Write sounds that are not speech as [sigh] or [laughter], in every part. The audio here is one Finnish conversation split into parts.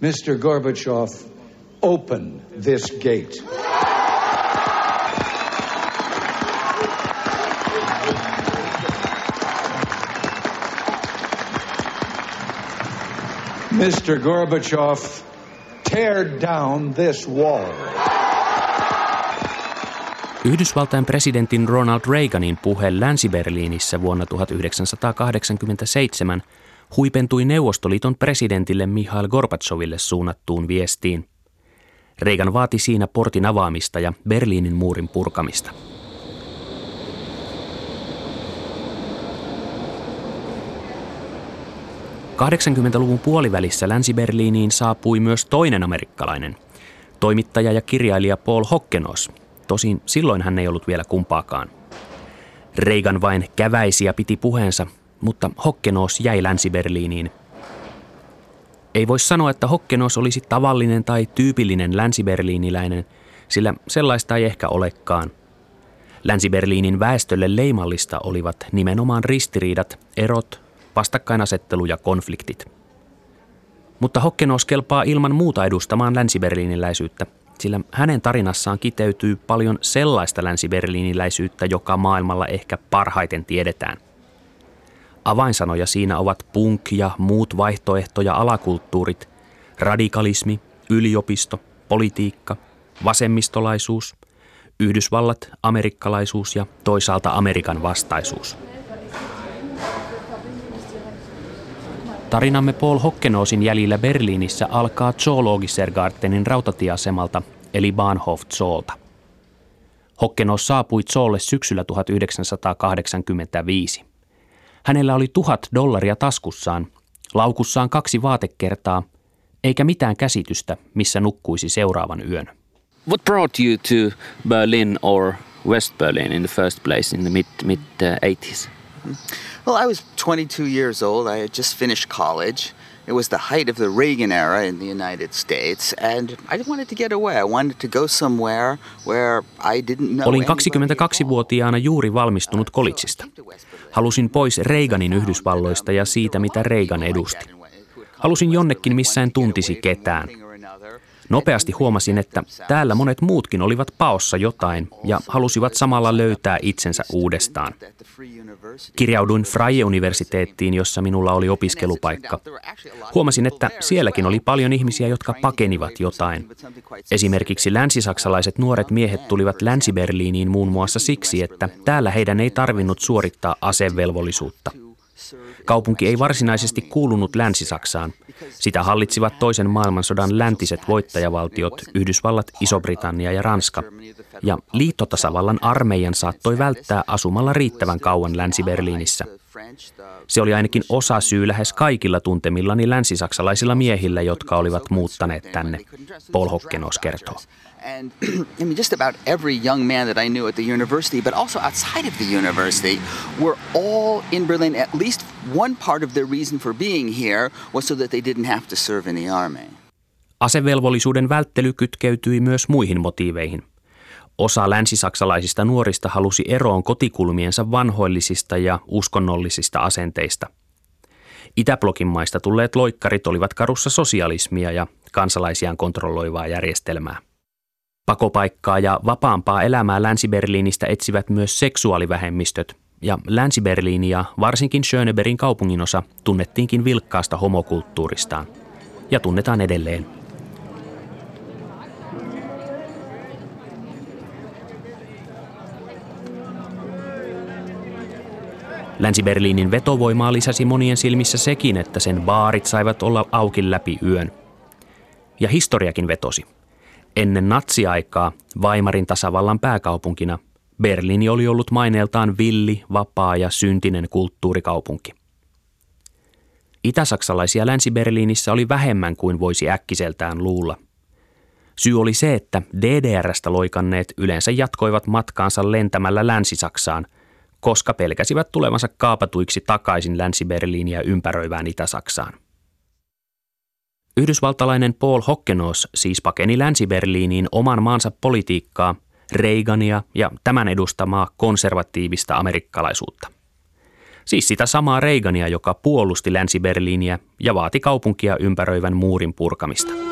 Mr. Gorbachev, open this gate. Mr. Gorbachev, tear down this wall. Yhdysvaltain presidentin Ronald Reaganin puhe Länsi-Berliinissä vuonna 1987 huipentui Neuvostoliiton presidentille Mihail Gorbacheville suunnattuun viestiin. Reagan vaati siinä portin avaamista ja Berliinin muurin purkamista. 80-luvun puolivälissä Länsi-Berliiniin saapui myös toinen amerikkalainen, toimittaja ja kirjailija Paul Hokkenos. Tosin silloin hän ei ollut vielä kumpaakaan. Reagan vain käväisi ja piti puheensa, mutta Hokkenos jäi Länsi-Berliiniin. Ei voi sanoa, että Hokkenos olisi tavallinen tai tyypillinen länsiberliiniläinen, sillä sellaista ei ehkä olekaan. Länsi-Berliinin väestölle leimallista olivat nimenomaan ristiriidat, erot, vastakkainasettelu ja konfliktit. Mutta Hokkenos kelpaa ilman muuta edustamaan länsiberliiniläisyyttä, sillä hänen tarinassaan kiteytyy paljon sellaista länsiberliiniläisyyttä, joka maailmalla ehkä parhaiten tiedetään. Avainsanoja siinä ovat punk ja muut vaihtoehto- ja alakulttuurit, radikalismi, yliopisto, politiikka, vasemmistolaisuus, Yhdysvallat, amerikkalaisuus ja toisaalta Amerikan vastaisuus. Tarinamme Paul Hokkenoosin jäljillä Berliinissä alkaa Zoologisergartenin rautatieasemalta eli Bahnhof Zoolta. Hokkenoos saapui Zoolle syksyllä 1985. Hänellä oli tuhat dollaria taskussaan, laukussaan kaksi vaatekertaa, eikä mitään käsitystä, missä nukkuisi seuraavan yön. What brought you to Berlin or West Berlin in the first place in the mid, mid 80s? Uh, Well, I was 22 years old. I had just finished college. It was the height of the Reagan era in the United States, and I wanted to get away. I wanted to go somewhere where I didn't know Olin 22-vuotiaana juuri valmistunut kolitsista. Halusin pois Reaganin Yhdysvalloista ja siitä, mitä Reagan edusti. Halusin jonnekin, missä en tuntisi ketään. Nopeasti huomasin, että täällä monet muutkin olivat paossa jotain ja halusivat samalla löytää itsensä uudestaan. Kirjauduin Freie-universiteettiin, jossa minulla oli opiskelupaikka. Huomasin, että sielläkin oli paljon ihmisiä, jotka pakenivat jotain. Esimerkiksi länsisaksalaiset nuoret miehet tulivat Länsi-Berliiniin muun muassa siksi, että täällä heidän ei tarvinnut suorittaa asevelvollisuutta. Kaupunki ei varsinaisesti kuulunut Länsi-Saksaan. Sitä hallitsivat toisen maailmansodan läntiset voittajavaltiot, Yhdysvallat, Iso-Britannia ja Ranska. Ja liittotasavallan armeijan saattoi välttää asumalla riittävän kauan Länsi-Berliinissä. Se oli ainakin osa syy lähes kaikilla tuntemillani länsisaksalaisilla miehillä, jotka olivat muuttaneet tänne, Paul Hokkenos kertoo. And [clears throat] I mean, just about every young man that I knew at the university, but also outside of the university, were all in Berlin. At least one part of their reason for being here was so that they didn't have to serve in the army. Asevelvollisuuden välttely kytkeytyi myös muihin motiiveihin. Osa länsisaksalaisista nuorista halusi eroon kotikulmiensa vanhoillisista ja uskonnollisista asenteista. Itäblokin maista tulleet loikkarit olivat karussa sosialismia ja kansalaisiaan kontrolloivaa järjestelmää. Pakopaikkaa ja vapaampaa elämää Länsi-Berliinistä etsivät myös seksuaalivähemmistöt, ja Länsi-Berliini ja varsinkin Schönebergin kaupunginosa tunnettiinkin vilkkaasta homokulttuuristaan. Ja tunnetaan edelleen. Länsi-Berliinin vetovoimaa lisäsi monien silmissä sekin, että sen baarit saivat olla auki läpi yön. Ja historiakin vetosi – Ennen natsiaikaa Weimarin tasavallan pääkaupunkina Berliini oli ollut maineeltaan villi, vapaa ja syntinen kulttuurikaupunki. Itä-saksalaisia Länsi-Berliinissä oli vähemmän kuin voisi äkkiseltään luulla. Syy oli se, että DDRstä loikanneet yleensä jatkoivat matkaansa lentämällä Länsi-Saksaan, koska pelkäsivät tulevansa kaapatuiksi takaisin Länsi-Berliiniä ympäröivään Itä-Saksaan. Yhdysvaltalainen Paul Hokkenos siis pakeni Länsi-Berliiniin oman maansa politiikkaa, Reagania ja tämän edustamaa konservatiivista amerikkalaisuutta. Siis sitä samaa Reagania, joka puolusti Länsi-Berliiniä ja vaati kaupunkia ympäröivän muurin purkamista.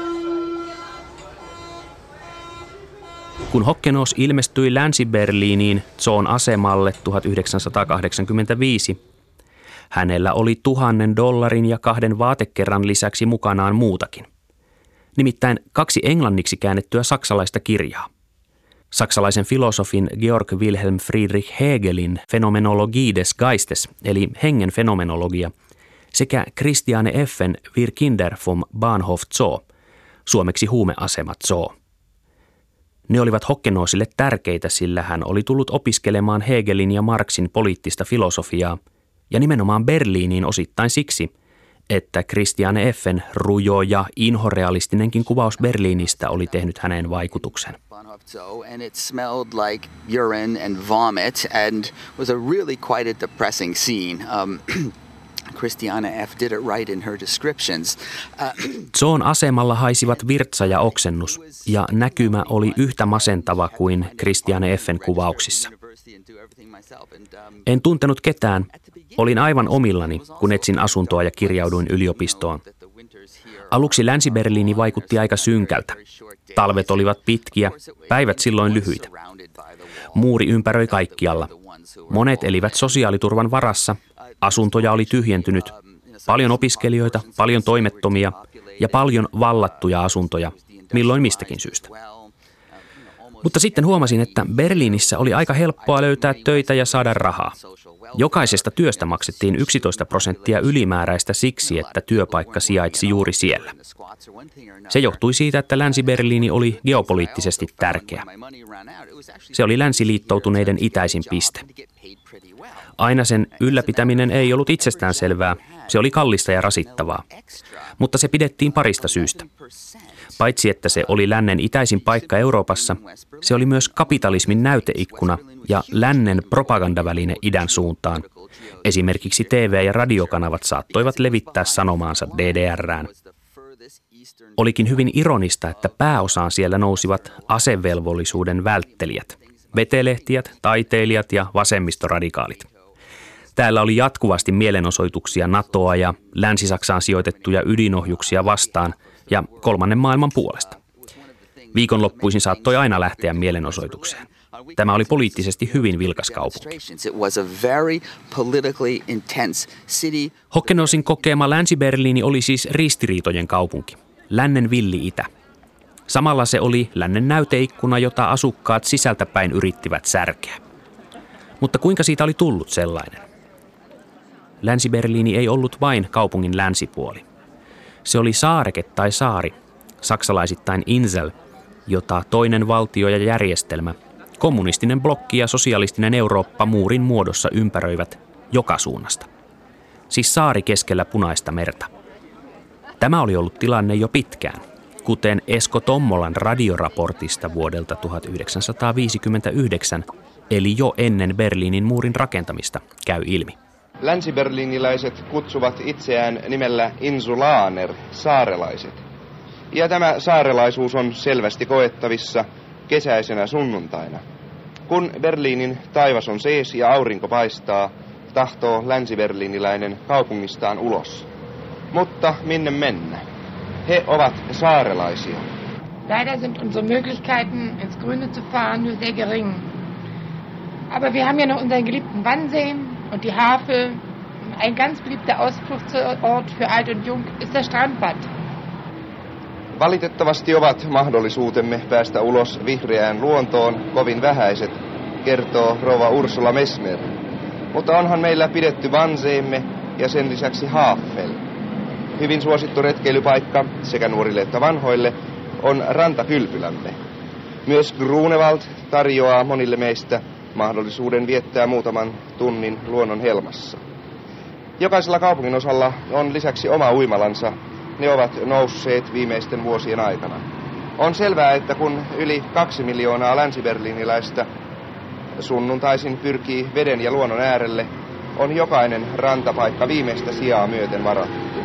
Kun Hokkenos ilmestyi Länsi-Berliiniin Zoon asemalle 1985, hänellä oli tuhannen dollarin ja kahden vaatekerran lisäksi mukanaan muutakin. Nimittäin kaksi englanniksi käännettyä saksalaista kirjaa. Saksalaisen filosofin Georg Wilhelm Friedrich Hegelin Phänomenologie des Geistes, eli hengen fenomenologia, sekä Christiane Effen Wir Kinder vom Bahnhof Zoo, suomeksi huumeasemat Zoo. Ne olivat Hokkenoosille tärkeitä, sillä hän oli tullut opiskelemaan Hegelin ja Marxin poliittista filosofiaa, ja nimenomaan Berliiniin osittain siksi, että Christiane Effen rujo ja inhorealistinenkin kuvaus Berliinistä oli tehnyt häneen vaikutuksen. [clears throat] And it smelled like urine and vomit and was a really quite a depressing scene. Christiane F. did it right in her descriptions. Uh, [clears throat] asemalla haisivat virtsa ja oksennus, ja näkymä oli yhtä masentava kuin Christiane Fn kuvauksissa. En tuntenut ketään, olin aivan omillani, kun etsin asuntoa ja kirjauduin yliopistoon. Aluksi Länsi-Berliini vaikutti aika synkältä. Talvet olivat pitkiä, päivät silloin lyhyitä. Muuri ympäröi kaikkialla. Monet elivät sosiaaliturvan varassa Asuntoja oli tyhjentynyt, paljon opiskelijoita, paljon toimettomia ja paljon vallattuja asuntoja, milloin mistäkin syystä. Mutta sitten huomasin, että Berliinissä oli aika helppoa löytää töitä ja saada rahaa. Jokaisesta työstä maksettiin 11 prosenttia ylimääräistä siksi, että työpaikka sijaitsi juuri siellä. Se johtui siitä, että Länsi-Berliini oli geopoliittisesti tärkeä. Se oli länsiliittoutuneiden itäisin piste. Aina sen ylläpitäminen ei ollut itsestään selvää. Se oli kallista ja rasittavaa. Mutta se pidettiin parista syystä. Paitsi että se oli lännen itäisin paikka Euroopassa, se oli myös kapitalismin näyteikkuna ja lännen propagandaväline idän suuntaan. Esimerkiksi TV- ja radiokanavat saattoivat levittää sanomaansa DDRään. Olikin hyvin ironista, että pääosaan siellä nousivat asevelvollisuuden välttelijät, vetelehtijät, taiteilijat ja vasemmistoradikaalit. Täällä oli jatkuvasti mielenosoituksia NATOa ja Länsi-Saksaan sijoitettuja ydinohjuksia vastaan ja kolmannen maailman puolesta. Viikonloppuisin saattoi aina lähteä mielenosoitukseen. Tämä oli poliittisesti hyvin vilkas kaupunki. Hokkenosin kokeema Länsi-Berliini oli siis ristiriitojen kaupunki, lännen villi-itä. Samalla se oli lännen näyteikkuna, jota asukkaat sisältäpäin yrittivät särkeä. Mutta kuinka siitä oli tullut sellainen? Länsi-Berliini ei ollut vain kaupungin länsipuoli. Se oli saareke tai saari, saksalaisittain Insel, jota toinen valtio ja järjestelmä, kommunistinen blokki ja sosialistinen Eurooppa muurin muodossa ympäröivät joka suunnasta. Siis saari keskellä punaista merta. Tämä oli ollut tilanne jo pitkään, kuten Esko Tommolan radioraportista vuodelta 1959, eli jo ennen Berliinin muurin rakentamista, käy ilmi. Länsiberliiniläiset kutsuvat itseään nimellä insulaaner, saarelaiset. Ja tämä saarelaisuus on selvästi koettavissa kesäisenä sunnuntaina. Kun Berliinin taivas on sees ja aurinko paistaa, tahtoo länsiberliiniläinen kaupungistaan ulos. Mutta minne mennä? He ovat saarelaisia. Leider sind unsere Möglichkeiten, ins Grüne zu fahren, nur sehr gering. Aber wir haben ja noch unseren geliebten Wannsee, und die Havel. Ein ganz beliebter Ausfluchtsort für alt und jung ist der Strandbad. Valitettavasti ovat mahdollisuutemme päästä ulos vihreään luontoon kovin vähäiset, kertoo rouva Ursula Mesmer. Mutta onhan meillä pidetty Vanseemme ja sen lisäksi Haafel. Hyvin suosittu retkeilypaikka sekä nuorille että vanhoille on rantakylpylämme. Myös Grunewald tarjoaa monille meistä mahdollisuuden viettää muutaman tunnin luonnon helmassa. Jokaisella kaupungin osalla on lisäksi oma uimalansa. Ne ovat nousseet viimeisten vuosien aikana. On selvää, että kun yli kaksi miljoonaa länsiberliiniläistä sunnuntaisin pyrkii veden ja luonnon äärelle, on jokainen rantapaikka viimeistä sijaa myöten varattu.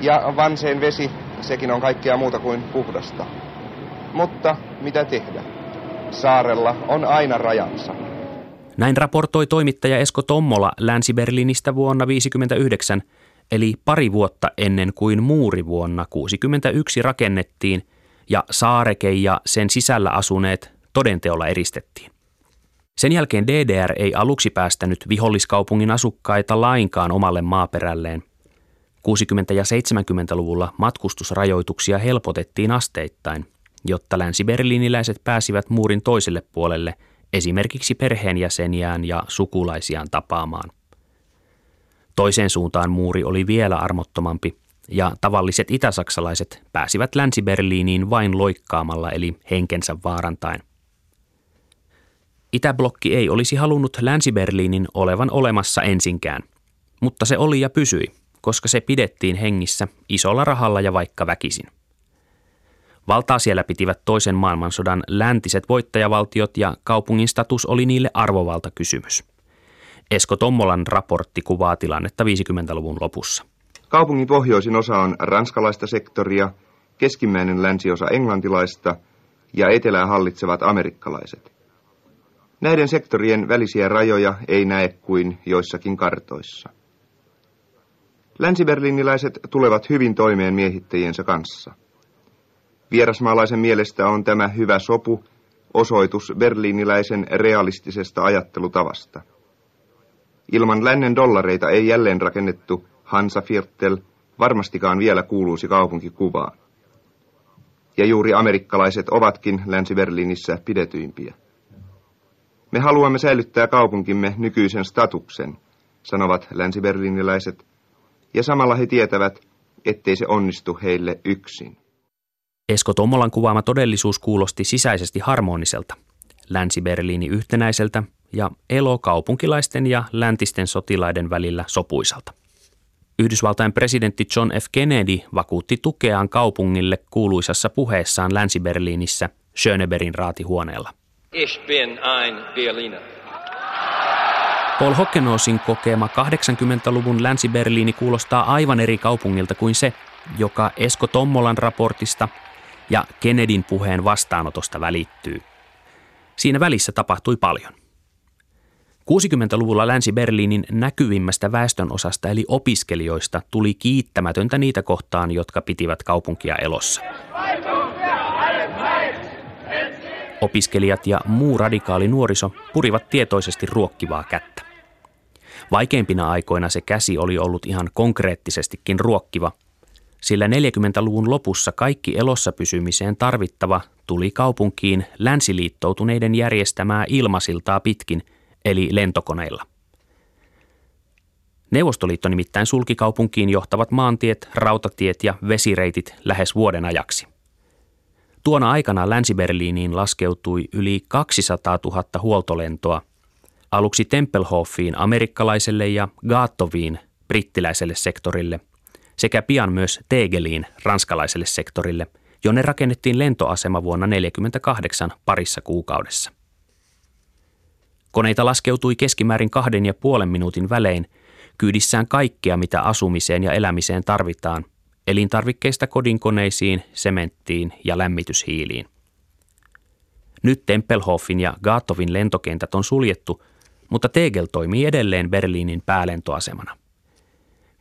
Ja Vanseen vesi, sekin on kaikkea muuta kuin puhdasta. Mutta mitä tehdä? Saarella on aina rajansa. Näin raportoi toimittaja Esko Tommola Länsi-Berliinistä vuonna 1959, eli pari vuotta ennen kuin muuri vuonna 1961 rakennettiin ja saareke ja sen sisällä asuneet todenteolla eristettiin. Sen jälkeen DDR ei aluksi päästänyt viholliskaupungin asukkaita lainkaan omalle maaperälleen. 60- ja 70-luvulla matkustusrajoituksia helpotettiin asteittain, jotta länsiberliiniläiset pääsivät muurin toiselle puolelle esimerkiksi perheenjäseniään ja sukulaisiaan tapaamaan. Toiseen suuntaan muuri oli vielä armottomampi ja tavalliset itäsaksalaiset pääsivät Länsi-Berliiniin vain loikkaamalla eli henkensä vaarantain. Itäblokki ei olisi halunnut Länsi-Berliinin olevan olemassa ensinkään, mutta se oli ja pysyi, koska se pidettiin hengissä isolla rahalla ja vaikka väkisin. Valtaa siellä pitivät toisen maailmansodan läntiset voittajavaltiot ja kaupungin status oli niille arvovaltakysymys. Esko Tommolan raportti kuvaa tilannetta 50-luvun lopussa. Kaupungin pohjoisin osa on ranskalaista sektoria, keskimmäinen länsiosa englantilaista ja etelää hallitsevat amerikkalaiset. Näiden sektorien välisiä rajoja ei näe kuin joissakin kartoissa. Länsiberliiniläiset tulevat hyvin toimeen miehittäjiensä kanssa. Vierasmaalaisen mielestä on tämä hyvä sopu osoitus berliiniläisen realistisesta ajattelutavasta. Ilman lännen dollareita ei jälleen rakennettu Hansa Viertel varmastikaan vielä kuuluisi kaupunkikuvaan. Ja juuri amerikkalaiset ovatkin Länsi-Berliinissä pidetyimpiä. Me haluamme säilyttää kaupunkimme nykyisen statuksen, sanovat länsiberliiniläiset, ja samalla he tietävät, ettei se onnistu heille yksin. Esko Tommolan kuvaama todellisuus kuulosti sisäisesti harmoniselta, Länsi-Berliini yhtenäiseltä ja elo kaupunkilaisten ja läntisten sotilaiden välillä sopuisalta. Yhdysvaltain presidentti John F. Kennedy vakuutti tukeaan kaupungille kuuluisassa puheessaan Länsi-Berliinissä Schönebergin raatihuoneella. Ich bin ein Berliner. Paul Hockenoosin kokema 80-luvun Länsi-Berliini kuulostaa aivan eri kaupungilta kuin se, joka Esko Tommolan raportista ja Kennedyn puheen vastaanotosta välittyy. Siinä välissä tapahtui paljon. 60-luvulla Länsi-Berliinin näkyvimmästä väestönosasta eli opiskelijoista tuli kiittämätöntä niitä kohtaan, jotka pitivät kaupunkia elossa. Opiskelijat ja muu radikaali nuoriso purivat tietoisesti ruokkivaa kättä. Vaikeimpina aikoina se käsi oli ollut ihan konkreettisestikin ruokkiva, sillä 40-luvun lopussa kaikki elossa pysymiseen tarvittava tuli kaupunkiin länsiliittoutuneiden järjestämää ilmasiltaa pitkin, eli lentokoneilla. Neuvostoliitto nimittäin sulki kaupunkiin johtavat maantiet, rautatiet ja vesireitit lähes vuoden ajaksi. Tuona aikana Länsi-Berliiniin laskeutui yli 200 000 huoltolentoa, aluksi Tempelhofiin amerikkalaiselle ja Gaatoviin brittiläiselle sektorille sekä pian myös Tegeliin ranskalaiselle sektorille, jonne rakennettiin lentoasema vuonna 1948 parissa kuukaudessa. Koneita laskeutui keskimäärin kahden ja puolen minuutin välein kyydissään kaikkea, mitä asumiseen ja elämiseen tarvitaan, elintarvikkeista kodinkoneisiin, sementtiin ja lämmityshiiliin. Nyt Tempelhofin ja Gaatovin lentokentät on suljettu, mutta Tegel toimii edelleen Berliinin päälentoasemana.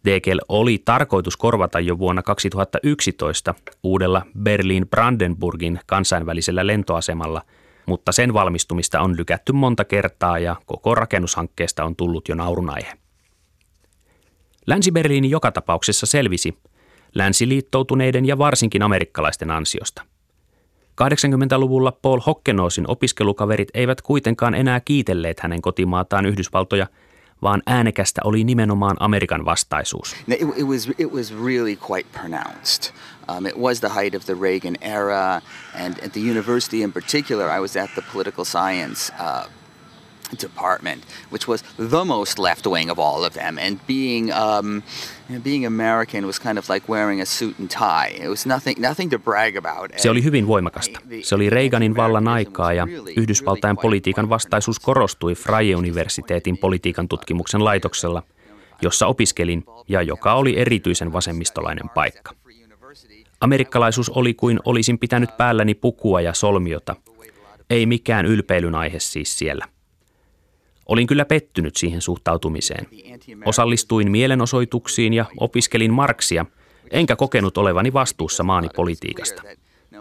Tegel oli tarkoitus korvata jo vuonna 2011 uudella Berliin-Brandenburgin kansainvälisellä lentoasemalla, mutta sen valmistumista on lykätty monta kertaa ja koko rakennushankkeesta on tullut jo naurunaihe. Länsi-Berliini joka tapauksessa selvisi, länsiliittoutuneiden ja varsinkin amerikkalaisten ansiosta. 80-luvulla Paul Hockenoosin opiskelukaverit eivät kuitenkaan enää kiitelleet hänen kotimaataan Yhdysvaltoja, vaan äänekästä oli nimenomaan Amerikan vastaisuus. It, was, it was really quite pronounced. Um, it was the height of the Reagan era, and at the university in particular, I was at the political science uh, department, which was the most left wing of all of them. And being um, being American was kind of like wearing a suit and tie. It was nothing nothing to brag about. Se oli hyvin voimakasta. Se oli Reaganin vallan aikaa ja Yhdysvaltain politiikan vastaisuus korostui Freie-universiteetin politiikan tutkimuksen laitoksella, jossa opiskelin ja joka oli erityisen vasemmistolainen paikka. Amerikkalaisuus oli kuin olisin pitänyt päälläni pukua ja solmiota. Ei mikään ylpeilyn aihe siis siellä – Olin kyllä pettynyt siihen suhtautumiseen. Osallistuin mielenosoituksiin ja opiskelin Marksia, enkä kokenut olevani vastuussa maani politiikasta,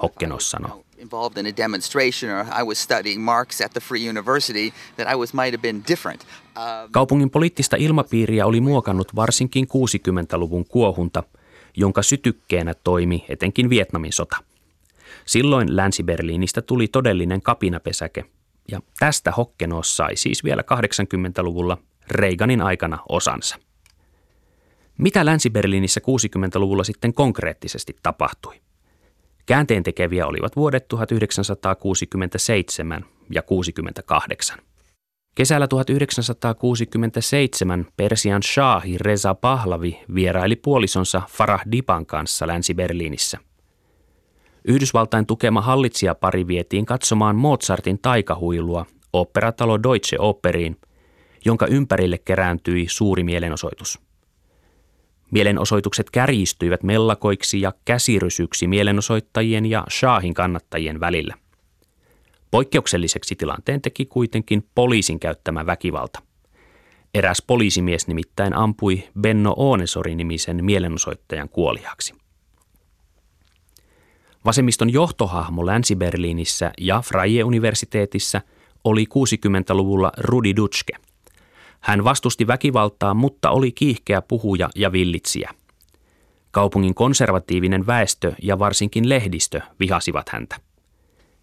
Hokkenos sanoi. involved in a demonstration or I was studying Marx at the Free University that I was might have been different. Um, Kaupungin poliittista ilmapiiriä oli muokannut varsinkin 60-luvun kuohunta, jonka sytykkeenä toimi etenkin Vietnamin sota. Silloin Länsi-Berliinistä tuli todellinen kapinapesäke, ja tästä Hokkenos sai siis vielä 80-luvulla Reaganin aikana osansa. Mitä Länsi-Berliinissä 60-luvulla sitten konkreettisesti tapahtui? Käänteen tekeviä olivat vuodet 1967 ja 68. Kesällä 1967 Persian Shahi Reza Pahlavi vieraili puolisonsa Farah Dipan kanssa Länsi-Berliinissä. Yhdysvaltain tukema hallitsijapari vietiin katsomaan Mozartin taikahuilua operatalo Deutsche Operiin, jonka ympärille kerääntyi suuri mielenosoitus – Mielenosoitukset kärjistyivät mellakoiksi ja käsirysyksi mielenosoittajien ja Shahin kannattajien välillä. Poikkeukselliseksi tilanteen teki kuitenkin poliisin käyttämä väkivalta. Eräs poliisimies nimittäin ampui Benno Oonesori-nimisen mielenosoittajan kuoliaksi. Vasemmiston johtohahmo Länsi-Berliinissä ja Freie-universiteetissä oli 60-luvulla Rudi Dutschke – hän vastusti väkivaltaa, mutta oli kiihkeä puhuja ja villitsijä. Kaupungin konservatiivinen väestö ja varsinkin lehdistö vihasivat häntä.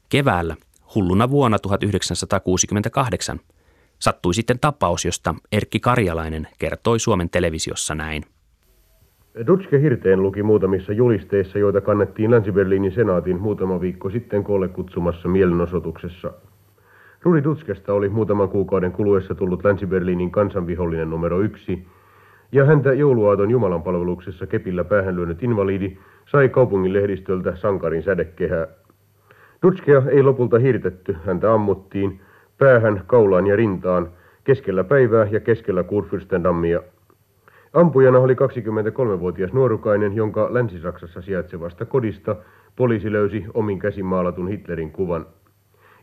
Keväällä, hulluna vuonna 1968, sattui sitten tapaus, josta Erkki Karjalainen kertoi Suomen televisiossa näin. Dutske Hirteen luki muutamissa julisteissa, joita kannettiin Länsi-Berliinin senaatin muutama viikko sitten koolle kutsumassa mielenosoituksessa – Rudi Dutskesta oli muutaman kuukauden kuluessa tullut Länsi-Berliinin kansanvihollinen numero yksi, ja häntä jouluaaton jumalanpalveluksessa kepillä päähän lyönyt invalidi sai kaupungin lehdistöltä sankarin sädekehää. Dutskea ei lopulta hirtetty, häntä ammuttiin päähän, kaulaan ja rintaan, keskellä päivää ja keskellä Kurfürstendammia. Ampujana oli 23-vuotias nuorukainen, jonka Länsi-Saksassa sijaitsevasta kodista poliisi löysi omin käsin maalatun Hitlerin kuvan.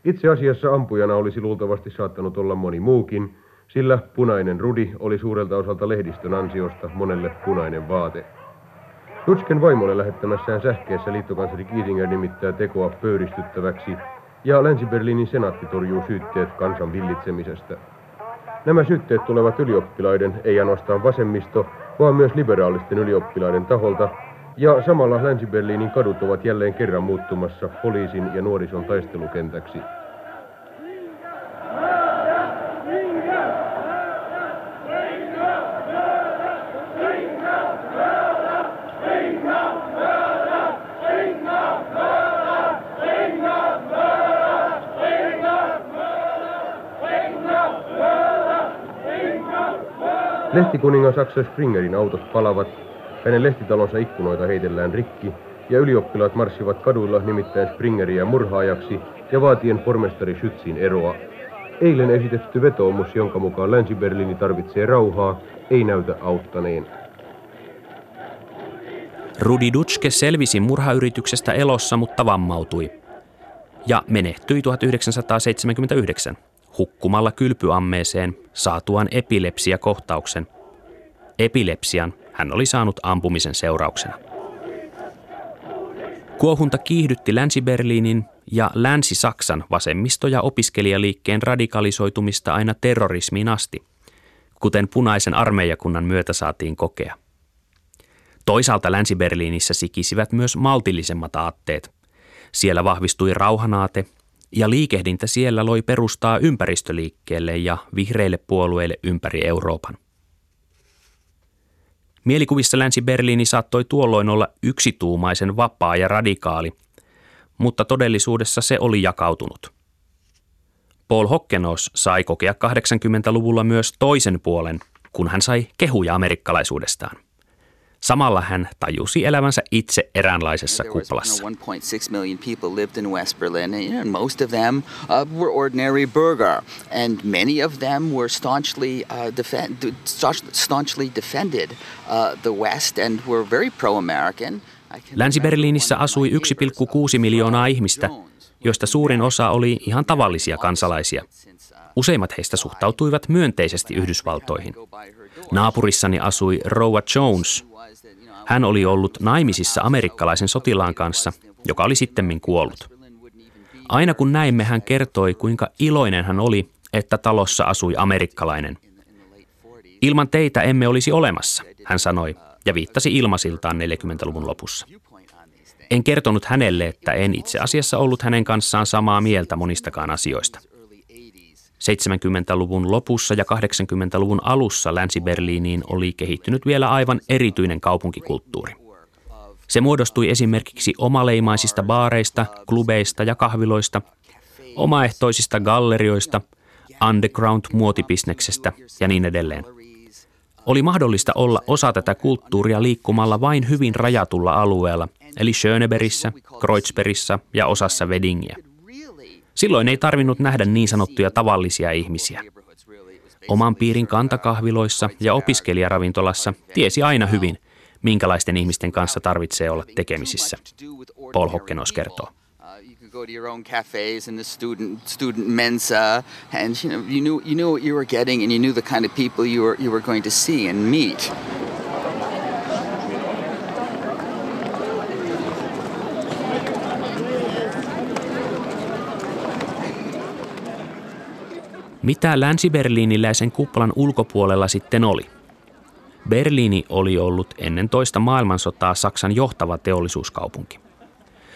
Itse asiassa ampujana olisi luultavasti saattanut olla moni muukin, sillä punainen rudi oli suurelta osalta lehdistön ansiosta monelle punainen vaate. Tutsken vaimolle lähettämässään sähkeessä liittokansleri Kiesinger nimittää tekoa pöyristyttäväksi, ja Länsi-Berliinin senaatti torjuu syytteet kansan villitsemisestä. Nämä syytteet tulevat ylioppilaiden, ei ainoastaan vasemmisto, vaan myös liberaalisten ylioppilaiden taholta, ja samalla Länsi-Berliinin kadut ovat jälleen kerran muuttumassa poliisin ja nuorison taistelukentäksi. Lehtikuningas Axel Springerin autot palavat hänen lehtitalonsa ikkunoita heitellään rikki, ja ylioppilaat marssivat kaduilla nimittäin Springeriä murhaajaksi ja vaatien pormestari Schützin eroa. Eilen esitetty vetoomus, jonka mukaan Länsi-Berliini tarvitsee rauhaa, ei näytä auttaneen. Rudi Dutschke selvisi murhayrityksestä elossa, mutta vammautui. Ja menehtyi 1979 hukkumalla kylpyammeeseen saatuaan epilepsiakohtauksen. Epilepsian hän oli saanut ampumisen seurauksena. Kuohunta kiihdytti Länsi-Berliinin ja Länsi-Saksan vasemmisto- ja opiskelijaliikkeen radikalisoitumista aina terrorismiin asti, kuten punaisen armeijakunnan myötä saatiin kokea. Toisaalta Länsi-Berliinissä sikisivät myös maltillisemmat aatteet. Siellä vahvistui rauhanaate ja liikehdintä siellä loi perustaa ympäristöliikkeelle ja vihreille puolueille ympäri Euroopan. Mielikuvissa Länsi-Berliini saattoi tuolloin olla yksituumaisen vapaa ja radikaali, mutta todellisuudessa se oli jakautunut. Paul Hokkenos sai kokea 80-luvulla myös toisen puolen, kun hän sai kehuja amerikkalaisuudestaan. Samalla hän tajusi elävänsä itse eräänlaisessa kuplassa. 1.6 million people lived in West Berlin and most of them uh, uh, uh. Länsi-Berliinissä asui 1,6 miljoonaa ihmistä, joista suurin osa oli ihan tavallisia kansalaisia. Useimmat heistä suhtautuivat myönteisesti Yhdysvaltoihin. Naapurissani asui Rowa Jones. Hän oli ollut naimisissa amerikkalaisen sotilaan kanssa, joka oli sittemmin kuollut. Aina kun näimme, hän kertoi, kuinka iloinen hän oli, että talossa asui amerikkalainen. Ilman teitä emme olisi olemassa, hän sanoi ja viittasi ilmasiltaan 40-luvun lopussa. En kertonut hänelle, että en itse asiassa ollut hänen kanssaan samaa mieltä monistakaan asioista. 70-luvun lopussa ja 80-luvun alussa Länsi-Berliiniin oli kehittynyt vielä aivan erityinen kaupunkikulttuuri. Se muodostui esimerkiksi omaleimaisista baareista, klubeista ja kahviloista, omaehtoisista gallerioista, underground-muotibisneksestä ja niin edelleen. Oli mahdollista olla osa tätä kulttuuria liikkumalla vain hyvin rajatulla alueella, eli Schöneberissä, Kreuzbergissa ja osassa Vedingiä. Silloin ei tarvinnut nähdä niin sanottuja tavallisia ihmisiä. Oman piirin kantakahviloissa ja opiskelijaravintolassa tiesi aina hyvin, minkälaisten ihmisten kanssa tarvitsee olla tekemisissä, Paul Hokkenos kertoo. you. Mitä länsi-berliiniläisen kuplan ulkopuolella sitten oli? Berliini oli ollut ennen toista maailmansotaa Saksan johtava teollisuuskaupunki.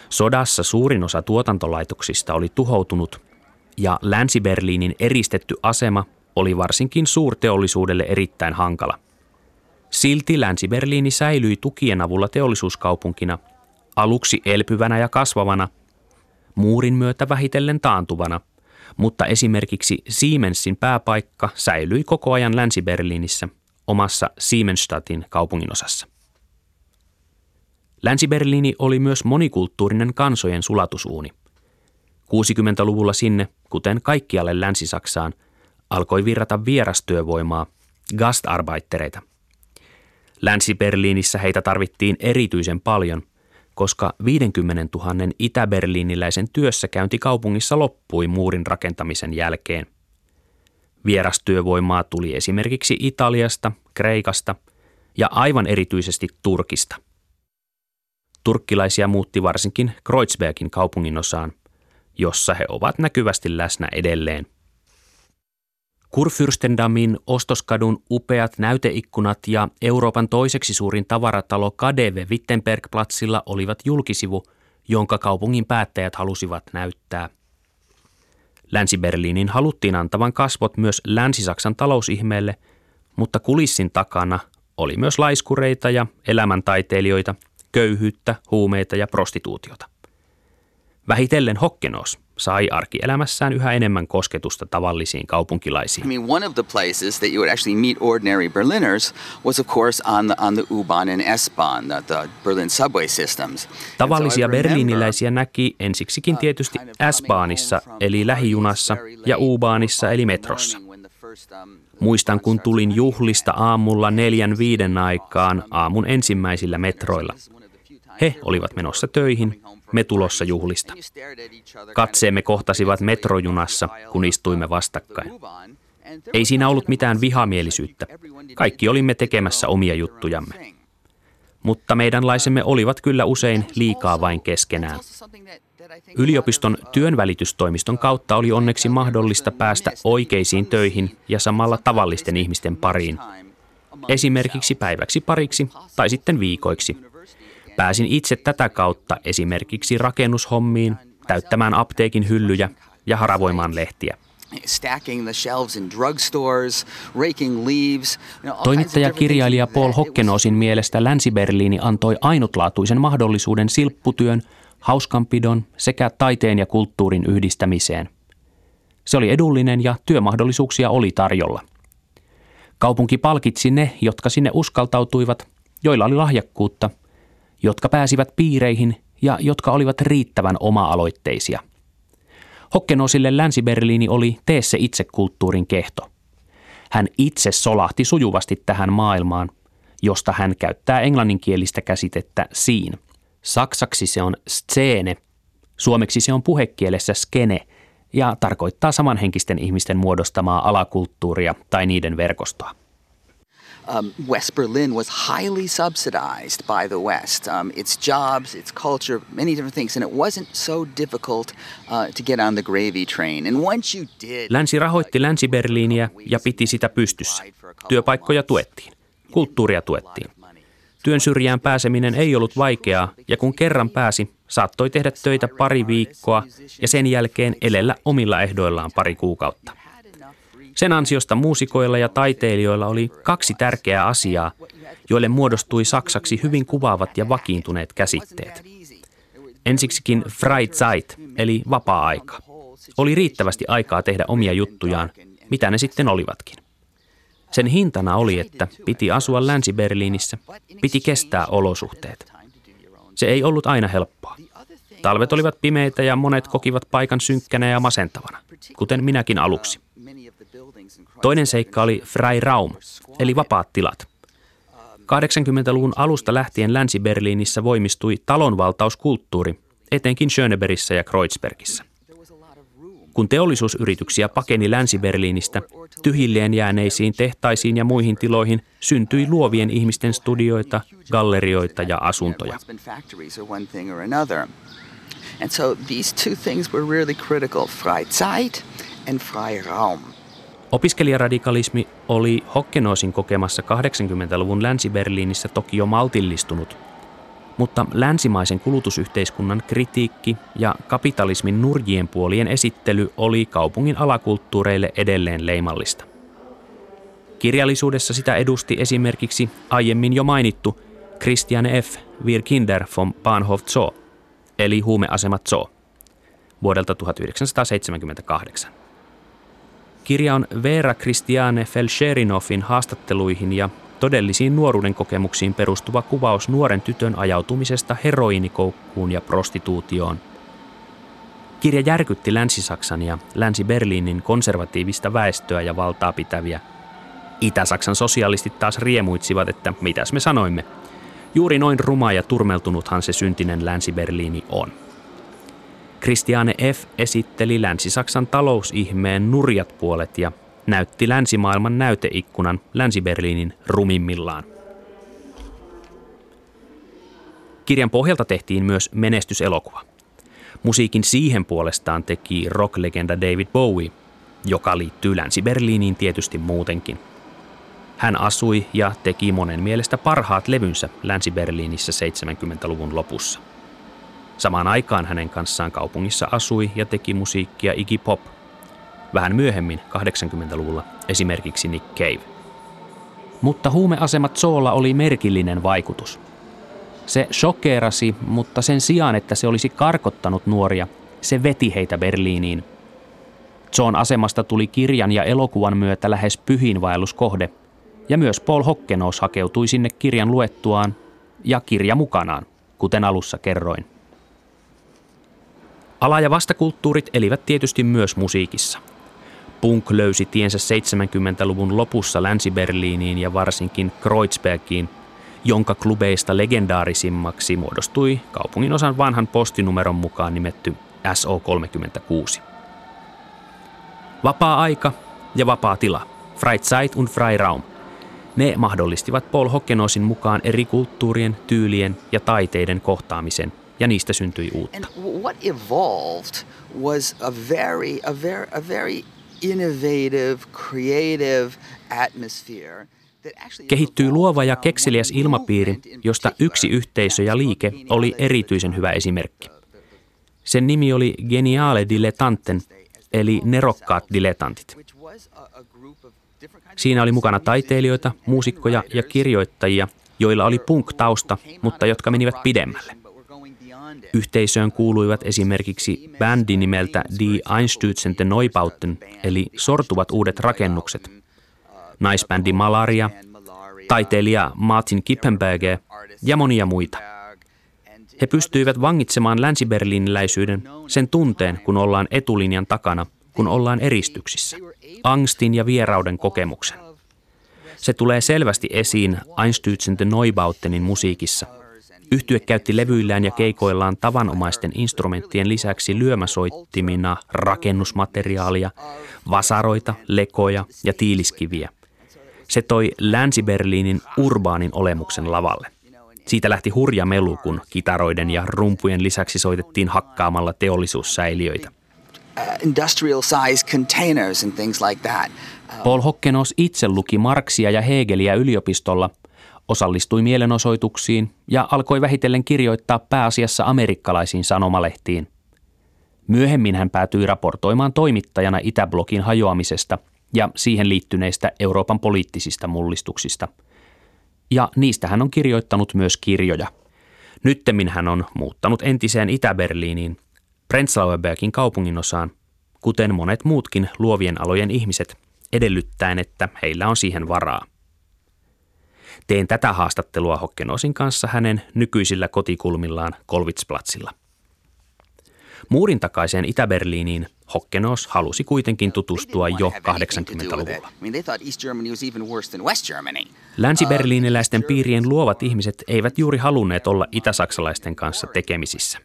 Sodassa suurin osa tuotantolaitoksista oli tuhoutunut ja Länsi-Berliinin eristetty asema oli varsinkin suurteollisuudelle erittäin hankala. Silti Länsi-Berliini säilyi tukien avulla teollisuuskaupunkina, aluksi elpyvänä ja kasvavana, muurin myötä vähitellen taantuvana, mutta esimerkiksi Siemensin pääpaikka säilyi koko ajan Länsi-Berliinissä omassa Siemensstadtin kaupunginosassa. Länsi-Berliini oli myös monikulttuurinen kansojen sulatusuuni. 60-luvulla sinne, kuten kaikkialle Länsi-Saksaan, alkoi virrata vierastyövoimaa, gastarbeittereita. Länsi-Berliinissä heitä tarvittiin erityisen paljon, koska 50 000 itä-berliiniläisen työssäkäynti kaupungissa loppui muurin rakentamisen jälkeen. Vierastyövoimaa tuli esimerkiksi Italiasta, Kreikasta ja aivan erityisesti Turkista – Turkkilaisia muutti varsinkin Kreuzbergin kaupunginosaan, jossa he ovat näkyvästi läsnä edelleen. Kurfürstendamin ostoskadun upeat näyteikkunat ja Euroopan toiseksi suurin tavaratalo KDV Wittenbergplatzilla olivat julkisivu, jonka kaupungin päättäjät halusivat näyttää. Länsi-Berliinin haluttiin antavan kasvot myös Länsi-Saksan talousihmeelle, mutta kulissin takana oli myös laiskureita ja elämäntaiteilijoita – köyhyyttä, huumeita ja prostituutiota. Vähitellen Hokkenos sai arkielämässään yhä enemmän kosketusta tavallisiin kaupunkilaisiin. I mean, one of the places that you would actually meet ordinary Berliners was of course on the, on the U-Bahn and S-Bahn, the, the Berlin subway systems. Tavallisia berliiniläisiä näki ensiksikin tietysti S-Bahnissa eli lähijunassa ja U-Bahnissa eli metrossa. Muistan, kun tulin juhlista aamulla neljän viiden aikaan aamun ensimmäisillä metroilla – he olivat menossa töihin, me tulossa juhlista. Katseemme kohtasivat metrojunassa, kun istuimme vastakkain. Ei siinä ollut mitään vihamielisyyttä. Kaikki olimme tekemässä omia juttujamme. Mutta meidänlaisemme olivat kyllä usein liikaa vain keskenään. Yliopiston työnvälitystoimiston kautta oli onneksi mahdollista päästä oikeisiin töihin ja samalla tavallisten ihmisten pariin. Esimerkiksi päiväksi pariksi tai sitten viikoiksi – Pääsin itse tätä kautta esimerkiksi rakennushommiin, täyttämään apteekin hyllyjä ja haravoimaan lehtiä. Toimittaja-kirjailija Paul Hokkenoosin mielestä Länsi-Berliini antoi ainutlaatuisen mahdollisuuden silpputyön, hauskanpidon sekä taiteen ja kulttuurin yhdistämiseen. Se oli edullinen ja työmahdollisuuksia oli tarjolla. Kaupunki palkitsi ne, jotka sinne uskaltautuivat, joilla oli lahjakkuutta jotka pääsivät piireihin ja jotka olivat riittävän oma-aloitteisia. Hokkenosille Länsi-Berliini oli tee se itse kulttuurin kehto. Hän itse solahti sujuvasti tähän maailmaan, josta hän käyttää englanninkielistä käsitettä scene. Saksaksi se on scene, Suomeksi se on puhekielessä skene ja tarkoittaa samanhenkisten ihmisten muodostamaa alakulttuuria tai niiden verkostoa. Um, West Berlin was highly subsidized by the West. Um, its jobs, its culture, many different things, and it wasn't so difficult uh, to get on the gravy train. And once you did, Länsi rahoitti Länsi-Berliiniä ja piti sitä pystyssä. Työpaikkoja tuettiin, kulttuuria tuettiin. Työn syrjään pääseminen ei ollut vaikeaa, ja kun kerran pääsi, saattoi tehdä töitä pari viikkoa ja sen jälkeen elellä omilla ehdoillaan pari kuukautta. Sen ansiosta muusikoilla ja taiteilijoilla oli kaksi tärkeää asiaa, joille muodostui saksaksi hyvin kuvaavat ja vakiintuneet käsitteet. Ensiksikin Freizeit, eli vapaa-aika. Oli riittävästi aikaa tehdä omia juttujaan, mitä ne sitten olivatkin. Sen hintana oli, että piti asua Länsi-Berliinissä, piti kestää olosuhteet. Se ei ollut aina helppoa. Talvet olivat pimeitä ja monet kokivat paikan synkkänä ja masentavana, kuten minäkin aluksi. Toinen seikka oli Freiraum, eli vapaat tilat. 80-luvun alusta lähtien Länsi-Berliinissä voimistui talonvaltauskulttuuri, etenkin Schönebergissä ja Kreuzbergissä. Kun teollisuusyrityksiä pakeni Länsi-Berliinistä, tyhjilleen jääneisiin tehtaisiin ja muihin tiloihin syntyi luovien ihmisten studioita, gallerioita ja asuntoja. And so these two things were really critical, Freizeit and Freiraum. Opiskelijaradikalismi oli Hokkenoosin kokemassa 80-luvun Länsi-Berliinissä toki jo maltillistunut, mutta länsimaisen kulutusyhteiskunnan kritiikki ja kapitalismin nurjien puolien esittely oli kaupungin alakulttuureille edelleen leimallista. Kirjallisuudessa sitä edusti esimerkiksi aiemmin jo mainittu Christian F. Wir Kinder vom Bahnhof Zoo, eli huumeasema Zoo, vuodelta 1978. Kirja on Vera Christiane Felsherinovin haastatteluihin ja todellisiin nuoruuden kokemuksiin perustuva kuvaus nuoren tytön ajautumisesta heroinikoukkuun ja prostituutioon. Kirja järkytti Länsi-Saksan ja Länsi-Berliinin konservatiivista väestöä ja valtaa pitäviä. Itä-Saksan sosialistit taas riemuitsivat, että mitäs me sanoimme. Juuri noin ruma ja turmeltunuthan se syntinen Länsi-Berliini on. Christiane F. esitteli Länsi-Saksan talousihmeen nurjat puolet ja näytti länsimaailman näyteikkunan Länsi-Berliinin rumimmillaan. Kirjan pohjalta tehtiin myös menestyselokuva. Musiikin siihen puolestaan teki rocklegenda David Bowie, joka liittyy Länsi-Berliiniin tietysti muutenkin. Hän asui ja teki monen mielestä parhaat levynsä Länsi-Berliinissä 70-luvun lopussa. Samaan aikaan hänen kanssaan kaupungissa asui ja teki musiikkia Iggy Pop. Vähän myöhemmin, 80-luvulla, esimerkiksi Nick Cave. Mutta huumeasemat Zoolla oli merkillinen vaikutus. Se shokeerasi, mutta sen sijaan, että se olisi karkottanut nuoria, se veti heitä Berliiniin. Zoon asemasta tuli kirjan ja elokuvan myötä lähes pyhiinvaelluskohde, ja myös Paul Hokkenos hakeutui sinne kirjan luettuaan ja kirja mukanaan, kuten alussa kerroin. Ala- ja vastakulttuurit elivät tietysti myös musiikissa. Punk löysi tiensä 70-luvun lopussa Länsi-Berliiniin ja varsinkin Kreuzbergiin, jonka klubeista legendaarisimmaksi muodostui kaupungin osan vanhan postinumeron mukaan nimetty SO36. Vapaa-aika ja vapaa tila, Freizeit und Freiraum, ne mahdollistivat Paul Hockenosin mukaan eri kulttuurien, tyylien ja taiteiden kohtaamisen ja niistä syntyi uutta. And what evolved was a very, a very, a very innovative, creative atmosphere. Kehittyy luova ja kekseliäs ilmapiiri, josta yksi yhteisö ja liike oli erityisen hyvä esimerkki. Sen nimi oli Geniale Dilettanten, eli nerokkaat dilettantit. Siinä oli mukana taiteilijoita, muusikkoja ja kirjoittajia, joilla oli punk-tausta, mutta jotka menivät pidemmälle. Yhteisöön kuuluivat esimerkiksi bändi nimeltä Die Einstürzende Neubauten, eli sortuvat uudet rakennukset, naisbändi Malaria, taiteilija Martin Kippenberger ja monia muita. He pystyivät vangitsemaan länsiberliiniläisyyden, sen tunteen, kun ollaan etulinjan takana, kun ollaan eristyksissä, angstin ja vierauden kokemuksen. Se tulee selvästi esiin Einstürzende Neubautenin musiikissa – Yhtye käytti levyillään ja keikoillaan tavanomaisten instrumenttien lisäksi lyömäsoittimina rakennusmateriaalia, vasaroita, lekoja ja tiiliskiviä. Se toi Länsi-Berliinin urbaanin olemuksen lavalle. Siitä lähti hurja melu, kun kitaroiden ja rumpujen lisäksi soitettiin hakkaamalla teollisuussäiliöitä. Uh, industrial size containers and things like that. Paul Hokkenos itse luki Marksia ja Hegeliä yliopistolla, osallistui mielenosoituksiin ja alkoi vähitellen kirjoittaa pääasiassa amerikkalaisiin sanomalehtiin. Myöhemmin hän päätyi raportoimaan toimittajana Itäblokin hajoamisesta ja siihen liittyneistä Euroopan poliittisista mullistuksista. Ja niistä hän on kirjoittanut myös kirjoja. Nyttemmin hän on muuttanut entiseen Itä-Berliiniin, Prenzlauer Bergin kaupunginosaan, kuten monet muutkin luovien alojen ihmiset – edellyttäen, että heillä on siihen varaa. Teen tätä haastattelua Hokkenosin kanssa hänen nykyisillä kotikulmillaan Kolvitsplatsilla. Muurin takaiseen Itä-Berliiniin Hokkenos halusi kuitenkin tutustua jo 80-luvulla. Länsi-berliiniläisten piirien luovat ihmiset eivät juuri halunneet olla itä-saksalaisten kanssa tekemisissä.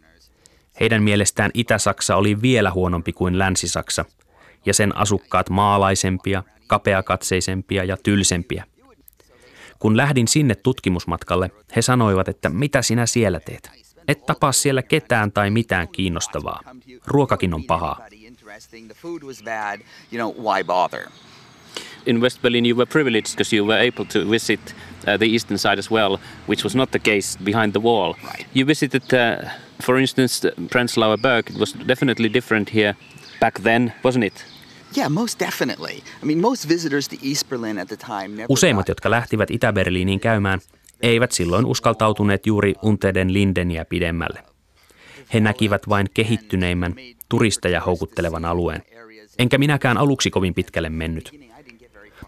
Heidän mielestään Itä-Saksa oli vielä huonompi kuin Länsi-Saksa – ja sen asukkaat maalaisempia, kapeakatseisempia ja tylsempiä. Kun lähdin sinne tutkimusmatkalle, he sanoivat, että mitä sinä siellä teet? Et tapaa siellä ketään tai mitään kiinnostavaa. Ruokakin on pahaa. In West Berlin you were privileged because you were able to visit uh, the eastern side as well, which was not the case behind the wall. You visited, uh, for instance, Prenzlauer Berg. It was definitely different here back then, wasn't it? Useimmat, jotka lähtivät Itä-Berliiniin käymään, eivät silloin uskaltautuneet juuri Unteden Lindeniä pidemmälle. He näkivät vain kehittyneimmän, turisteja houkuttelevan alueen. Enkä minäkään aluksi kovin pitkälle mennyt.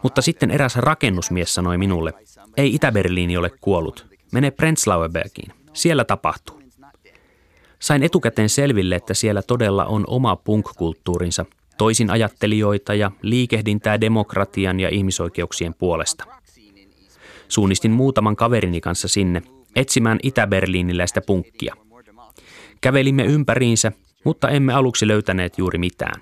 Mutta sitten eräs rakennusmies sanoi minulle, ei Itä-Berliini ole kuollut, mene Prenzlauerbergiin, siellä tapahtuu. Sain etukäteen selville, että siellä todella on oma punk-kulttuurinsa – toisin ajattelijoita ja liikehdintää demokratian ja ihmisoikeuksien puolesta. Suunnistin muutaman kaverini kanssa sinne etsimään Itä-Berliiniläistä punkkia. Kävelimme ympäriinsä, mutta emme aluksi löytäneet juuri mitään.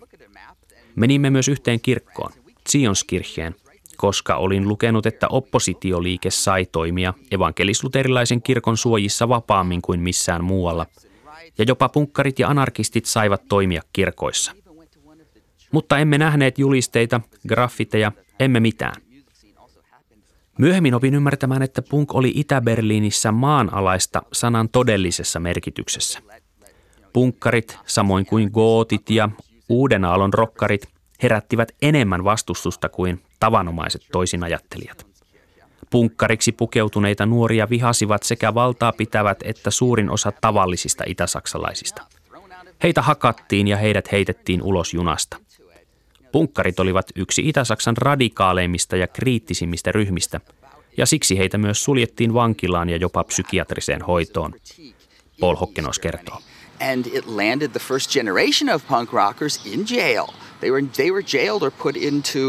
Menimme myös yhteen kirkkoon, Zionskircheen, koska olin lukenut, että oppositioliike sai toimia evankelisluterilaisen kirkon suojissa vapaammin kuin missään muualla, ja jopa punkkarit ja anarkistit saivat toimia kirkoissa – mutta emme nähneet julisteita, graffiteja, emme mitään. Myöhemmin opin ymmärtämään, että punk oli Itä-Berliinissä maanalaista sanan todellisessa merkityksessä. Punkkarit, samoin kuin gootit ja uuden aallon rokkarit, herättivät enemmän vastustusta kuin tavanomaiset toisinajattelijat. Punkkariksi pukeutuneita nuoria vihasivat sekä valtaa pitävät että suurin osa tavallisista itäsaksalaisista. Heitä hakattiin ja heidät heitettiin ulos junasta. Punkkarit olivat yksi Itä-Saksan radikaaleimmista ja kriittisimmistä ryhmistä, ja siksi heitä myös suljettiin vankilaan ja jopa psykiatriseen hoitoon. Paul Hokkenos kertoo. And it landed the first generation of punk rockers in jail. They were, they were jailed or put into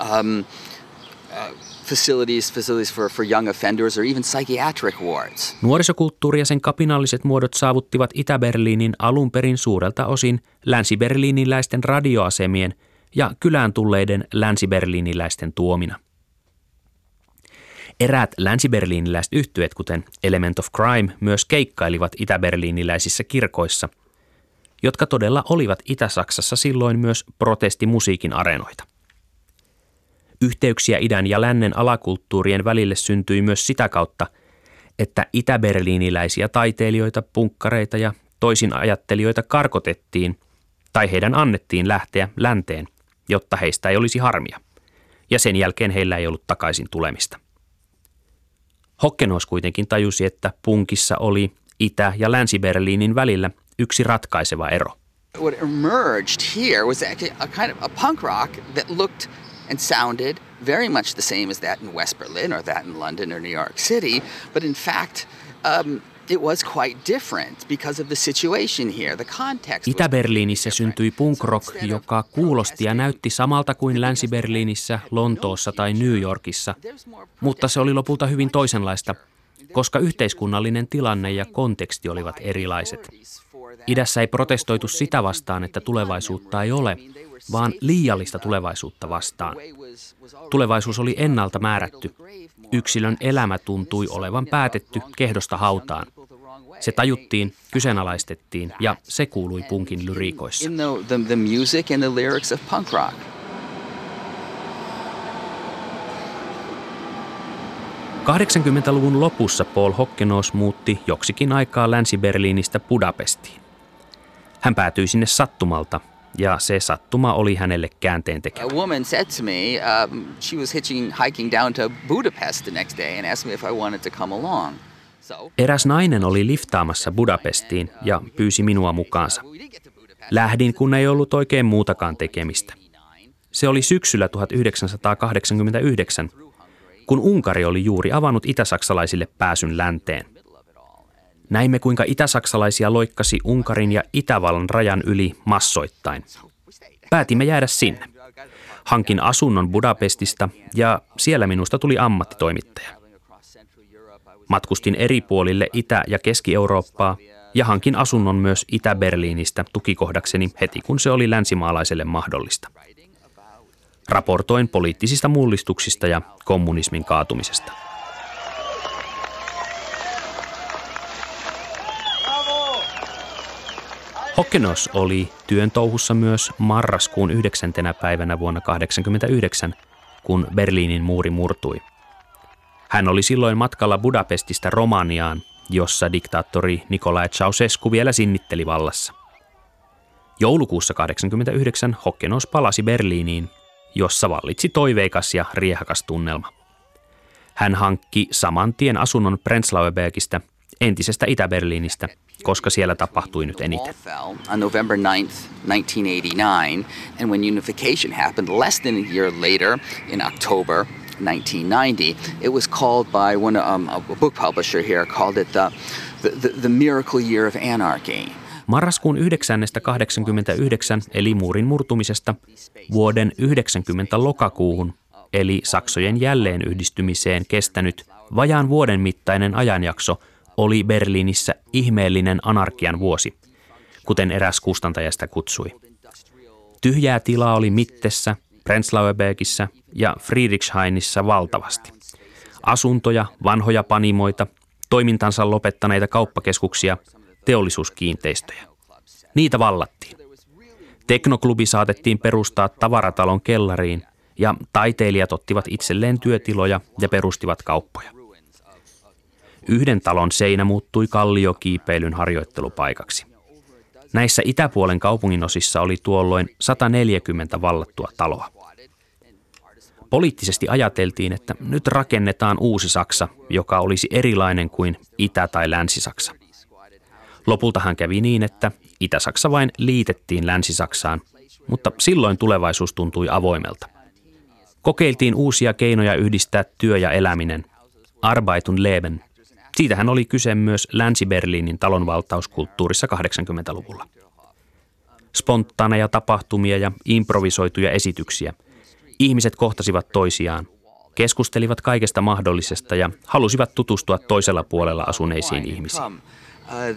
um, uh, facilities, facilities for, for young offenders or even psychiatric wards. Nuorisokulttuuri ja sen kapinalliset muodot saavuttivat Itä-Berliinin alun perin suurelta osin länsi-berliiniläisten radioasemien ja kylään tulleiden länsi-berliiniläisten tuomina. Eräät länsi-berliiniläiset yhtyöt, kuten Element of Crime, myös keikkailivat itä-berliiniläisissä kirkoissa, jotka todella olivat Itä-Saksassa silloin myös protestimusiikin areenoita. Yhteyksiä idän ja lännen alakulttuurien välille syntyi myös sitä kautta, että itä-berliiniläisiä taiteilijoita, punkkareita ja toisin ajattelijoita karkotettiin tai heidän annettiin lähteä länteen, jotta heistä ei olisi harmia. Ja sen jälkeen heillä ei ollut takaisin tulemista. Hokkenos kuitenkin tajusi, että punkissa oli Itä- ja Länsi-Berliinin välillä yksi ratkaiseva ero. What emerged here was a kind of a punk rock that looked and sounded very much the same as that in West Berlin or that in London or New York City, but in fact, um, it was quite different because of the situation here. The context Itä-Berliinissä syntyi punk rock, joka kuulosti ja näytti samalta kuin Länsi-Berliinissä, Lontoossa tai New Yorkissa, mutta se oli lopulta hyvin toisenlaista, koska yhteiskunnallinen tilanne ja konteksti olivat erilaiset. Idässä ei protestoitu sitä vastaan, että tulevaisuutta ei ole, vaan liiallista tulevaisuutta vastaan. Tulevaisuus oli ennalta määrätty. Yksilön elämä tuntui olevan päätetty kehdosta hautaan. Se tajuttiin, kyseenalaistettiin ja se kuului punkin lyriikoissa. 80-luvun lopussa Paul Hokkenos muutti joksikin aikaa Länsi-Berliinistä Budapestiin. Hän päätyi sinne sattumalta, ja se sattuma oli hänelle käänteen tekevä. A woman said to me, um, she was hitching, hiking down to Budapest the next day and asked me if I wanted to come along. Eräs nainen oli liftaamassa Budapestiin ja pyysi minua mukaansa. Lähdin, kun ei ollut oikein muutakaan tekemistä. Se oli syksyllä 1989, kun Unkari oli juuri avannut itäsaksalaisille pääsyn länteen. Näimme, kuinka itäsaksalaisia loikkasi Unkarin ja Itävallan rajan yli massoittain. Päätimme jäädä sinne. Hankin asunnon Budapestista ja siellä minusta tuli ammattitoimittaja. Matkustin eri puolille Itä- ja Keski-Eurooppaa ja hankin asunnon myös Itä-Berliinistä tukikohdakseni heti kun se oli länsimaalaiselle mahdollista. Raportoin poliittisista mullistuksista ja kommunismin kaatumisesta. Hokkenos oli työn touhussa myös marraskuun 9. päivänä vuonna 1989, kun Berliinin muuri murtui. Hän oli silloin matkalla Budapestista Romaniaan, jossa diktaattori Nikolai Ceausescu vielä sinnitteli vallassa. Joulukuussa 1989 Hokkenos palasi Berliiniin jossa vallitsi toiveikas ja riehakas tunnelma. Hän hankki saman tien asunnon Prenzlauerbergistä, entisestä Itä-Berliinistä, koska siellä tapahtui nyt eniten. On November 9th, 1989, and when unification happened less than a year later in October 1990, it was called by one um, a book publisher here called it the, the, the miracle year of anarchy. Marraskuun 9.89 eli muurin murtumisesta vuoden 90 lokakuuhun eli Saksojen jälleen yhdistymiseen kestänyt vajaan vuoden mittainen ajanjakso oli Berliinissä ihmeellinen anarkian vuosi, kuten eräs kustantajasta kutsui. Tyhjää tilaa oli Mittessä, Prenzlauerbergissä ja Friedrichshainissa valtavasti. Asuntoja, vanhoja panimoita, toimintansa lopettaneita kauppakeskuksia – teollisuuskiinteistöjä. Niitä vallattiin. Teknoklubi saatettiin perustaa tavaratalon kellariin ja taiteilijat ottivat itselleen työtiloja ja perustivat kauppoja. Yhden talon seinä muuttui kalliokiipeilyn harjoittelupaikaksi. Näissä itäpuolen kaupunginosissa oli tuolloin 140 vallattua taloa. Poliittisesti ajateltiin, että nyt rakennetaan uusi Saksa, joka olisi erilainen kuin Itä- tai Länsi-Saksa. Lopultahan kävi niin, että Itä-Saksa vain liitettiin Länsi-Saksaan, mutta silloin tulevaisuus tuntui avoimelta. Kokeiltiin uusia keinoja yhdistää työ ja eläminen. Arbeitun Leben. Siitähän oli kyse myös Länsi-Berliinin talonvaltauskulttuurissa 80-luvulla. Spontaaneja tapahtumia ja improvisoituja esityksiä. Ihmiset kohtasivat toisiaan, keskustelivat kaikesta mahdollisesta ja halusivat tutustua toisella puolella asuneisiin ihmisiin. Uh,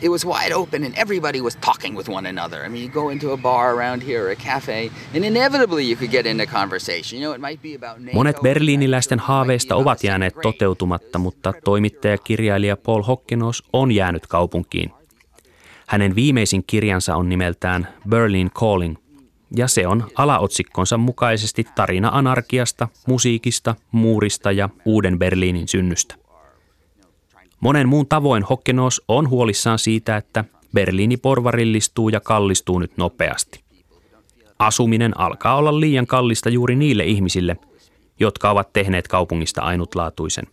it was wide open and everybody was talking with one another. I mean, you go into a bar around here or a cafe and inevitably you could get into conversation. You know, it might be about NATO, Monet berliiniläisten haaveista ovat jääneet toteutumatta, mutta toimittaja-kirjailija Paul Hokkenos on jäänyt kaupunkiin. Hänen viimeisin kirjansa on nimeltään Berlin Calling, ja se on alaotsikkonsa mukaisesti tarina anarkiasta, musiikista, muurista ja uuden Berliinin synnystä. Monen muun tavoin Hokkenos on huolissaan siitä, että Berliini porvarillistuu ja kallistuu nyt nopeasti. Asuminen alkaa olla liian kallista juuri niille ihmisille, jotka ovat tehneet kaupungista ainutlaatuisen.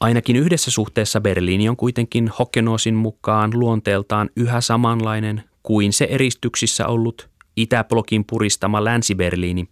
Ainakin yhdessä suhteessa Berliini on kuitenkin Hokkenosin mukaan luonteeltaan yhä samanlainen kuin se eristyksissä ollut Itäblokin puristama Länsi-Berliini,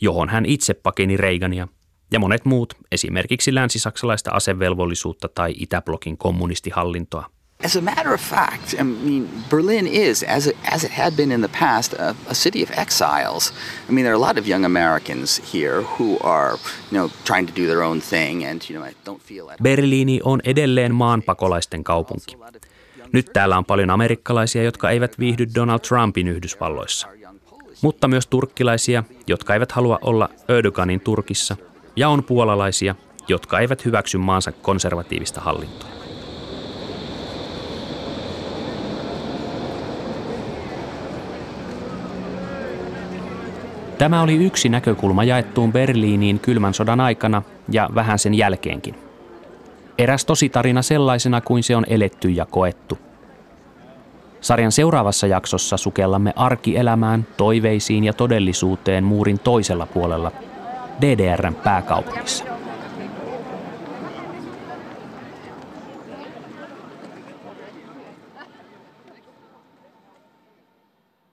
johon hän itse pakeni Reigania – ja monet muut, esimerkiksi länsisaksalaista asevelvollisuutta tai Itäblokin kommunistihallintoa. As a matter of fact, I mean, Berlin is, as it, as it had been in the past, a, a, city of exiles. I mean, there are a lot of young Americans here who are, you know, trying to do their own thing, and you know, I don't feel. At Berliini on edelleen maanpakolaisten kaupunki. Nyt täällä on paljon amerikkalaisia, jotka eivät viihdy Donald Trumpin Yhdysvalloissa. Mutta myös turkkilaisia, jotka eivät halua olla Erdoganin Turkissa, ja on puolalaisia, jotka eivät hyväksy maansa konservatiivista hallintoa. Tämä oli yksi näkökulma jaettuun Berliiniin kylmän sodan aikana ja vähän sen jälkeenkin. Eräs tositarina sellaisena kuin se on eletty ja koettu. Sarjan seuraavassa jaksossa sukellamme arkielämään, toiveisiin ja todellisuuteen muurin toisella puolella, DDRn pääkaupungissa.